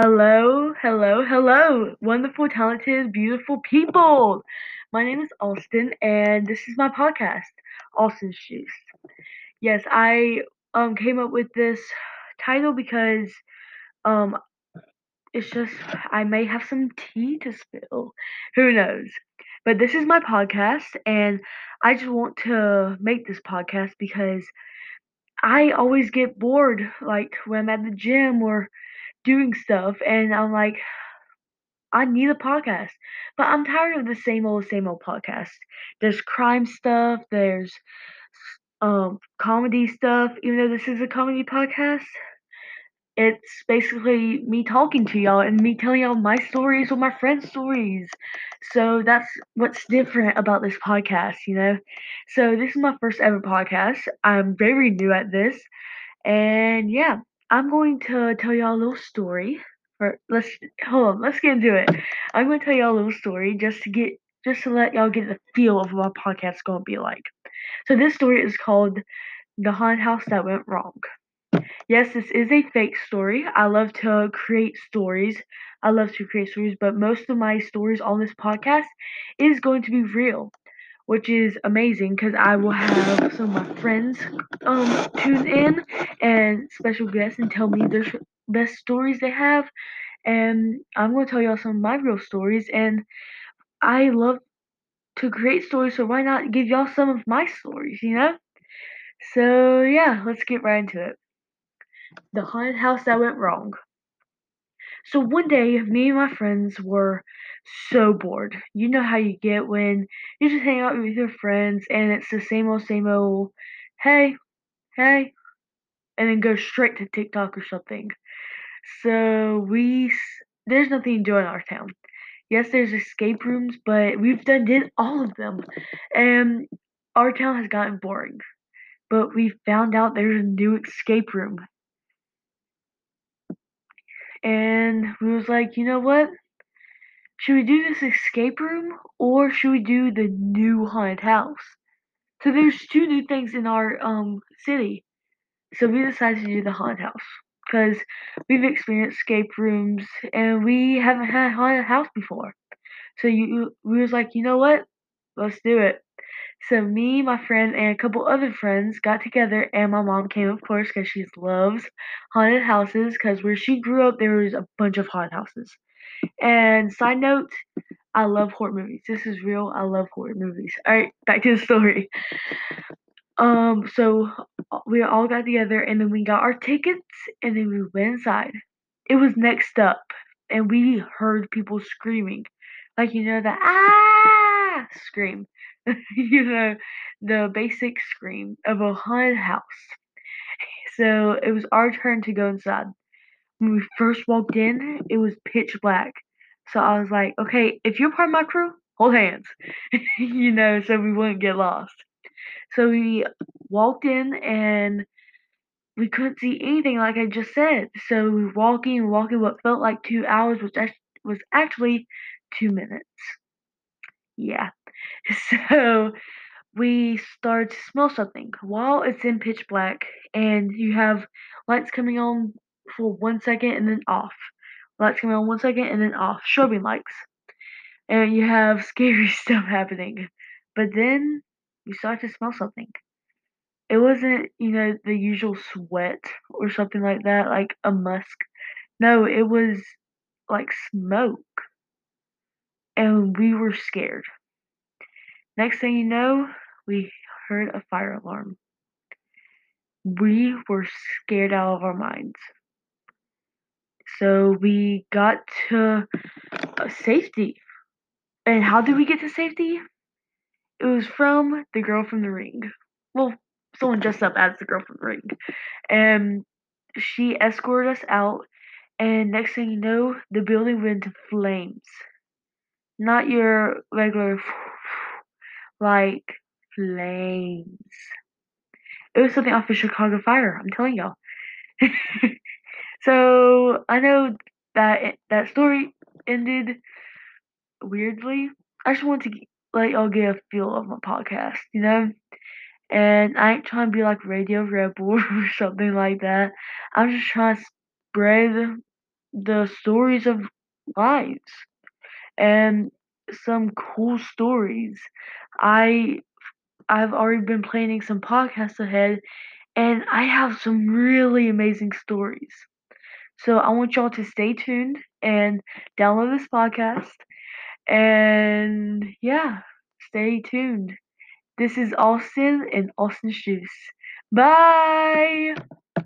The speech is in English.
Hello, hello, hello, wonderful, talented, beautiful people. My name is Austin, and this is my podcast, Austin's Juice. Yes, I um came up with this title because um it's just I may have some tea to spill. Who knows? But this is my podcast, and I just want to make this podcast because I always get bored, like when I'm at the gym or doing stuff, and I'm like, I need a podcast. But I'm tired of the same old, same old podcast. There's crime stuff, there's um comedy stuff, even though this is a comedy podcast. It's basically me talking to y'all and me telling y'all my stories or my friends' stories. So that's what's different about this podcast, you know? So this is my first ever podcast. I'm very new at this. And yeah, I'm going to tell y'all a little story. For let's hold on, let's get into it. I'm gonna tell y'all a little story just to get just to let y'all get the feel of what my podcast's gonna be like. So this story is called The Haunted House That Went Wrong. Yes, this is a fake story. I love to create stories. I love to create stories, but most of my stories on this podcast is going to be real, which is amazing because I will have some of my friends um tune in and special guests and tell me their best stories they have, and I'm going to tell y'all some of my real stories. And I love to create stories, so why not give y'all some of my stories, you know? So yeah, let's get right into it. The haunted house that went wrong. So one day, me and my friends were so bored. You know how you get when you just hang out with your friends and it's the same old, same old, hey, hey, and then go straight to TikTok or something. So we, there's nothing to do in our town. Yes, there's escape rooms, but we've done did all of them, and our town has gotten boring. But we found out there's a new escape room and we was like, you know what? Should we do this escape room or should we do the new haunted house? So there's two new things in our um city. So we decided to do the haunted house because we've experienced escape rooms and we haven't had haunted house before. So you we was like, you know what? Let's do it. So me, my friend, and a couple other friends got together, and my mom came, of course, because she loves haunted houses. Because where she grew up, there was a bunch of haunted houses. And side note, I love horror movies. This is real. I love horror movies. All right, back to the story. Um, so we all got together, and then we got our tickets, and then we went inside. It was next up, and we heard people screaming, like you know the ah scream. you know, the basic scream of a haunted house. So it was our turn to go inside. When we first walked in, it was pitch black. So I was like, okay, if you're part of my crew, hold hands, you know, so we wouldn't get lost. So we walked in and we couldn't see anything like I just said. So we were walking and walking what felt like two hours, which was actually two minutes. Yeah. So we start to smell something while it's in pitch black and you have lights coming on for one second and then off. Lights coming on one second and then off. Strobing lights. And you have scary stuff happening. But then you start to smell something. It wasn't, you know, the usual sweat or something like that, like a musk. No, it was like smoke. And we were scared. Next thing you know, we heard a fire alarm. We were scared out of our minds. So we got to uh, safety. And how did we get to safety? It was from the girl from the ring. Well, someone dressed up as the girl from the ring. And she escorted us out. And next thing you know, the building went into flames. Not your regular like flames. It was something off of Chicago Fire. I'm telling y'all. so I know that that story ended weirdly. I just want to let y'all get a feel of my podcast, you know. And I ain't trying to be like Radio Rebel or something like that. I'm just trying to spread the stories of lives and some cool stories. I I've already been planning some podcasts ahead and I have some really amazing stories. So I want y'all to stay tuned and download this podcast and yeah, stay tuned. This is Austin and Austin Juice. Bye.